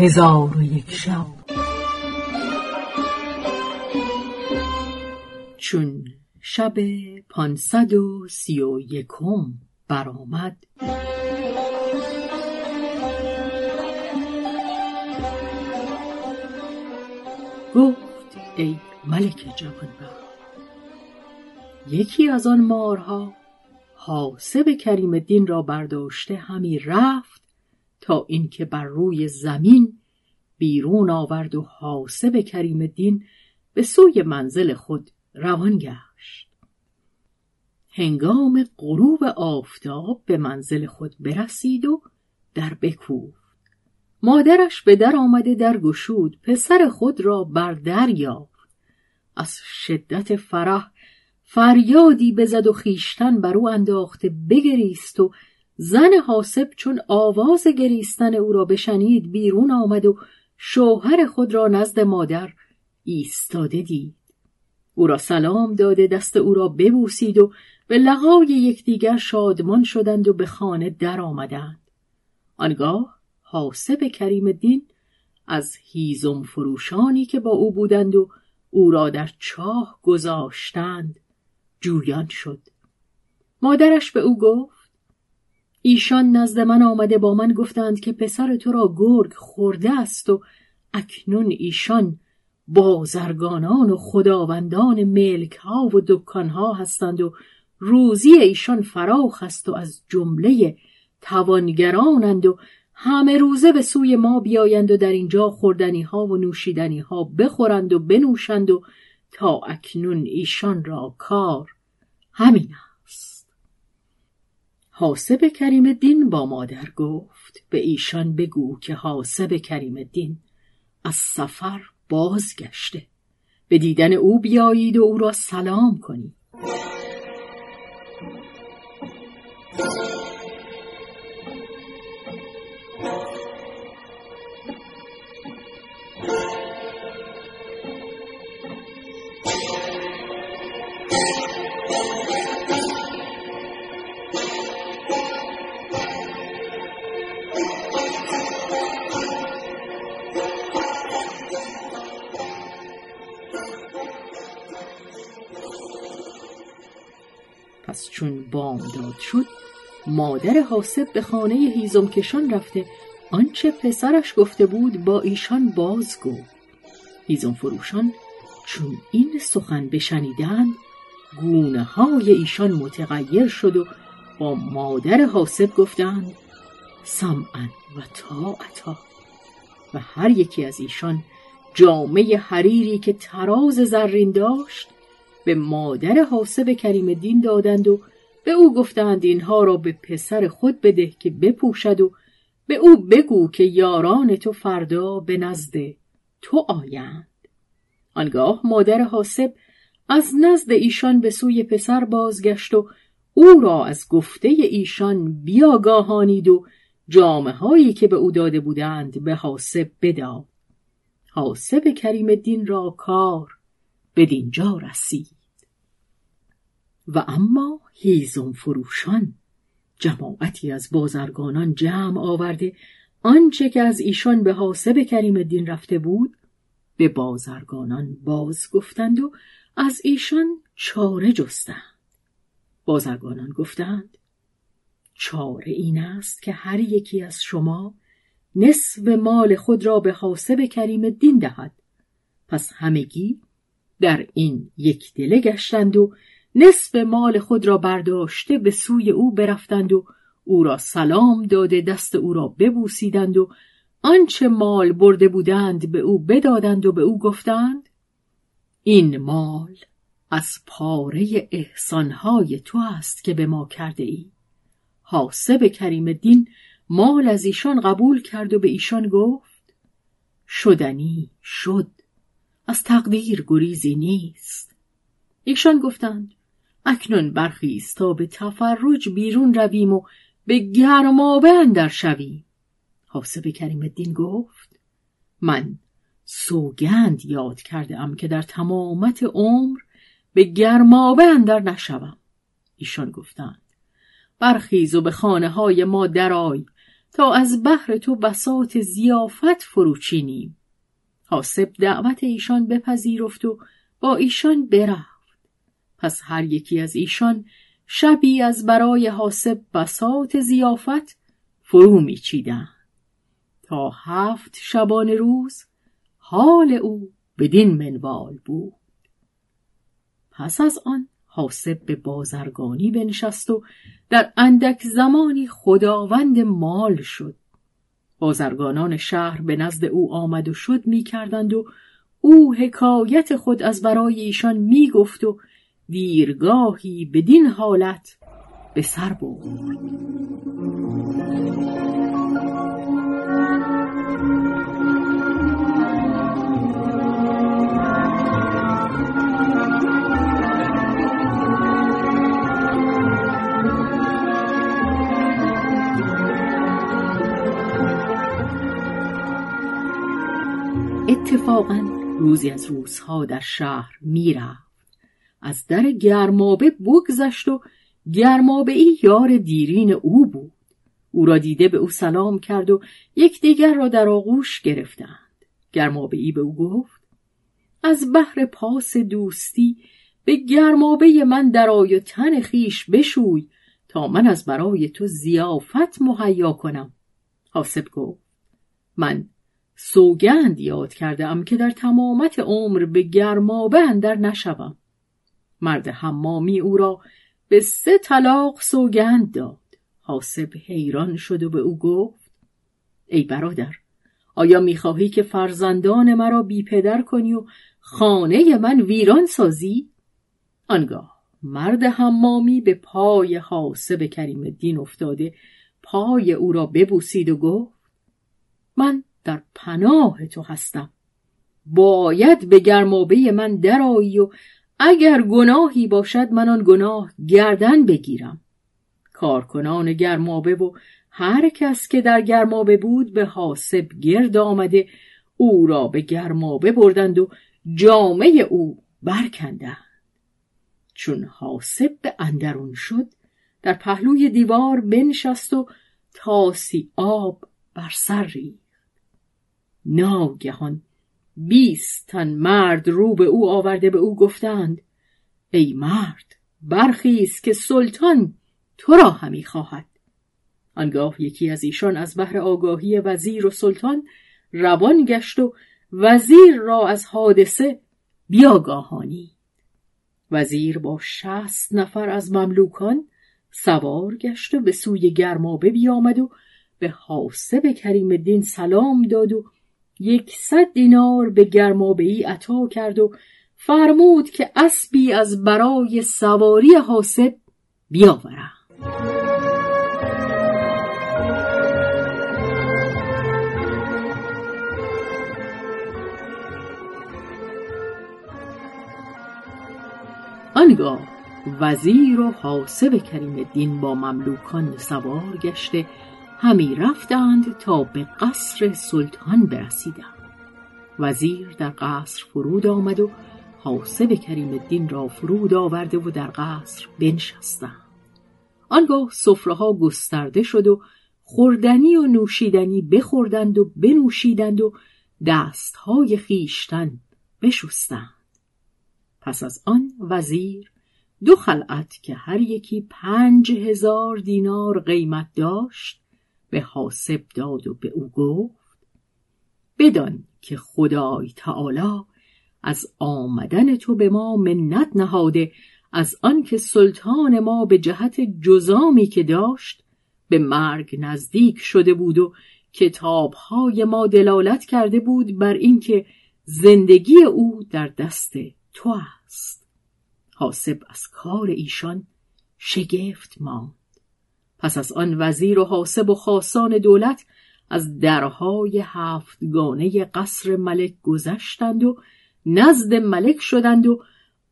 هزار و یک شب. چون شب پانصد و سی و یکم برآمد گفت ای ملک جوانبخت یکی از آن مارها حاسب کریم الدین را برداشته همی رفت تا اینکه بر روی زمین بیرون آورد و حاسب کریم الدین به سوی منزل خود روان گشت. هنگام غروب آفتاب به منزل خود برسید و در بکوفت. مادرش به در آمده در گشود پسر خود را بر در یافت. از شدت فرح فریادی بزد و خیشتن بر او انداخته بگریست و زن حاسب چون آواز گریستن او را بشنید بیرون آمد و شوهر خود را نزد مادر ایستاده دید. او را سلام داده دست او را ببوسید و به لقای یکدیگر شادمان شدند و به خانه در آمدند آنگاه حاسب کریم الدین از هیزم فروشانی که با او بودند و او را در چاه گذاشتند جویان شد. مادرش به او گفت ایشان نزد من آمده با من گفتند که پسر تو را گرگ خورده است و اکنون ایشان بازرگانان و خداوندان ملک ها و دکان ها هستند و روزی ایشان فراخ است و از جمله توانگرانند و همه روزه به سوی ما بیایند و در اینجا خوردنی ها و نوشیدنی ها بخورند و بنوشند و تا اکنون ایشان را کار همین است. حاسب کریم الدین با مادر گفت. به ایشان بگو که حاسب کریم الدین از سفر بازگشته. به دیدن او بیایید و او را سلام کنید. چون بامداد شد مادر حاسب به خانه هیزم کشان رفته آنچه پسرش گفته بود با ایشان باز گفت. هیزم فروشان چون این سخن بشنیدند گونه های ایشان متغیر شد و با مادر حاسب گفتند سمعا و طاعتا. و هر یکی از ایشان جامعه حریری که تراز زرین داشت به مادر حاسب کریم دین دادند و به او گفتند اینها را به پسر خود بده که بپوشد و به او بگو که یاران تو فردا به نزد تو آیند. آنگاه مادر حاسب از نزد ایشان به سوی پسر بازگشت و او را از گفته ایشان بیاگاهانید و جامعه هایی که به او داده بودند به حاسب بداد. حاسب کریم الدین را کار بدینجا رسید. و اما هیزم فروشان جماعتی از بازرگانان جمع آورده آنچه که از ایشان به حاسب کریم الدین رفته بود به بازرگانان باز گفتند و از ایشان چاره جستند. بازرگانان گفتند چاره این است که هر یکی از شما نصف مال خود را به حاسب کریم الدین دهد. پس همگی در این یک دله گشتند و نصف مال خود را برداشته به سوی او برفتند و او را سلام داده دست او را ببوسیدند و آنچه مال برده بودند به او بدادند و به او گفتند این مال از پاره احسانهای تو است که به ما کرده ای. حاسب کریم دین مال از ایشان قبول کرد و به ایشان گفت شدنی شد از تقدیر گریزی نیست. ایشان گفتند اکنون برخیز تا به تفرج بیرون رویم و به گرمابه اندر شویم. حاسب کریم الدین گفت من سوگند یاد کرده ام که در تمامت عمر به گرمابه اندر نشوم. ایشان گفتند برخیز و به خانه های ما درای تا از بحر تو بسات زیافت فروچینیم حاسب دعوت ایشان بپذیرفت و با ایشان برفت. پس هر یکی از ایشان شبی از برای حاسب بسات زیافت فرو میچیدند. تا هفت شبان روز حال او بدین منوال بود. پس از آن حاسب به بازرگانی بنشست و در اندک زمانی خداوند مال شد. بازرگانان شهر به نزد او آمد و شد می کردند و او حکایت خود از برای ایشان می گفت و دیرگاهی بدین حالت به سر برد. اتفاقا روزی از روزها در شهر می‌رفت. از در گرمابه بگذشت و گرمابه ای یار دیرین او بود. او را دیده به او سلام کرد و یکدیگر را در آغوش گرفتند. گرمابه ای به او گفت از بحر پاس دوستی به گرمابه من درآی و تن خیش بشوی تا من از برای تو زیافت مهیا کنم. حاسب گفت من سوگند یاد کرده ام که در تمامت عمر به گرمابه اندر نشوم. مرد حمامی او را به سه طلاق سوگند داد حاسب حیران شد و به او گفت ای برادر آیا می‌خواهی که فرزندان مرا بی پدر کنی و خانه من ویران سازی؟ آنگاه مرد حمامی به پای حاسب کریم الدین افتاده پای او را ببوسید و گفت من در پناه تو هستم باید به گرمابه من درایی و اگر گناهی باشد من آن گناه گردن بگیرم. کارکنان گرمابه و هر کس که در گرمابه بود به حاسب گرد آمده او را به گرمابه بردند و جامعه او برکندند. چون حاسب به اندرون شد در پهلوی دیوار بنشست و تاسی آب بر سر ریخت. ناگهان بیست تن مرد رو به او آورده به او گفتند ای مرد برخیز که سلطان تو را همی خواهد. آنگاه یکی از ایشان از بهر آگاهی وزیر و سلطان روان گشت و وزیر را از حادثه بیاگاهانی. وزیر با شست نفر از مملوکان سوار گشت و به سوی گرمابه بیامد و به حاسب کریم الدین سلام داد و یکصد دینار به گرمابه ای عطا کرد و فرمود که اسبی از برای سواری حاسب بیاورم. آنگاه وزیر و حاسب کریم الدین با مملوکان سوار گشته همی رفتند تا به قصر سلطان برسیدند. وزیر در قصر فرود آمد و حاسب کریم الدین را فرود آورده و در قصر بنشستند. آنگاه سفره گسترده شد و خوردنی و نوشیدنی بخوردند و بنوشیدند و دستهای خیشتن بشستند. پس از آن وزیر دو خلعت که هر یکی پنج هزار دینار قیمت داشت به حاسب داد و به او گفت بدان که خدای تعالی از آمدن تو به ما منت نهاده از آنکه سلطان ما به جهت جزامی که داشت به مرگ نزدیک شده بود و کتابهای ما دلالت کرده بود بر اینکه زندگی او در دست تو است. حاسب از کار ایشان شگفت ماند. پس از آن وزیر و حاسب و خاصان دولت از درهای هفتگانه قصر ملک گذشتند و نزد ملک شدند و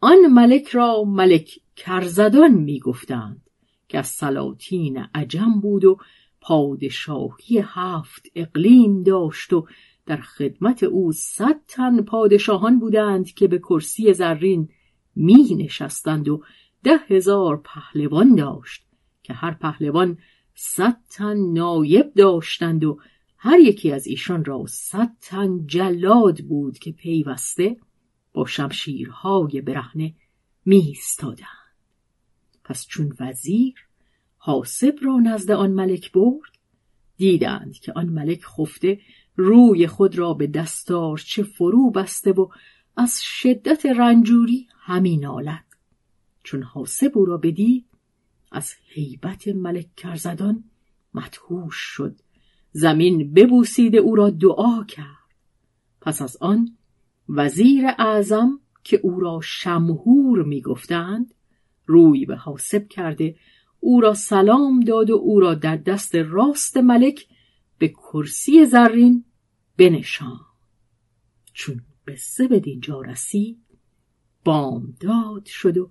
آن ملک را ملک کرزدان می‌گفتند که از سلاطین عجم بود و پادشاهی هفت اقلیم داشت و در خدمت او صد تن پادشاهان بودند که به کرسی زرین می نشستند و ده هزار پهلوان داشت. که هر پهلوان صد تن نایب داشتند و هر یکی از ایشان را صد تن جلاد بود که پیوسته با شمشیرهای برهنه میستادند پس چون وزیر حاسب را نزد آن ملک برد دیدند که آن ملک خفته روی خود را به دستار چه فرو بسته و از شدت رنجوری همین نالد. چون حاسب او را بدید از حیبت ملک کرزدان مدهوش شد. زمین ببوسید او را دعا کرد. پس از آن وزیر اعظم که او را شمهور می‌گفتند روی به حاسب کرده او را سلام داد و او را در دست راست ملک به کرسی زرین بنشان چون قصه به دینجا رسید بامداد شد و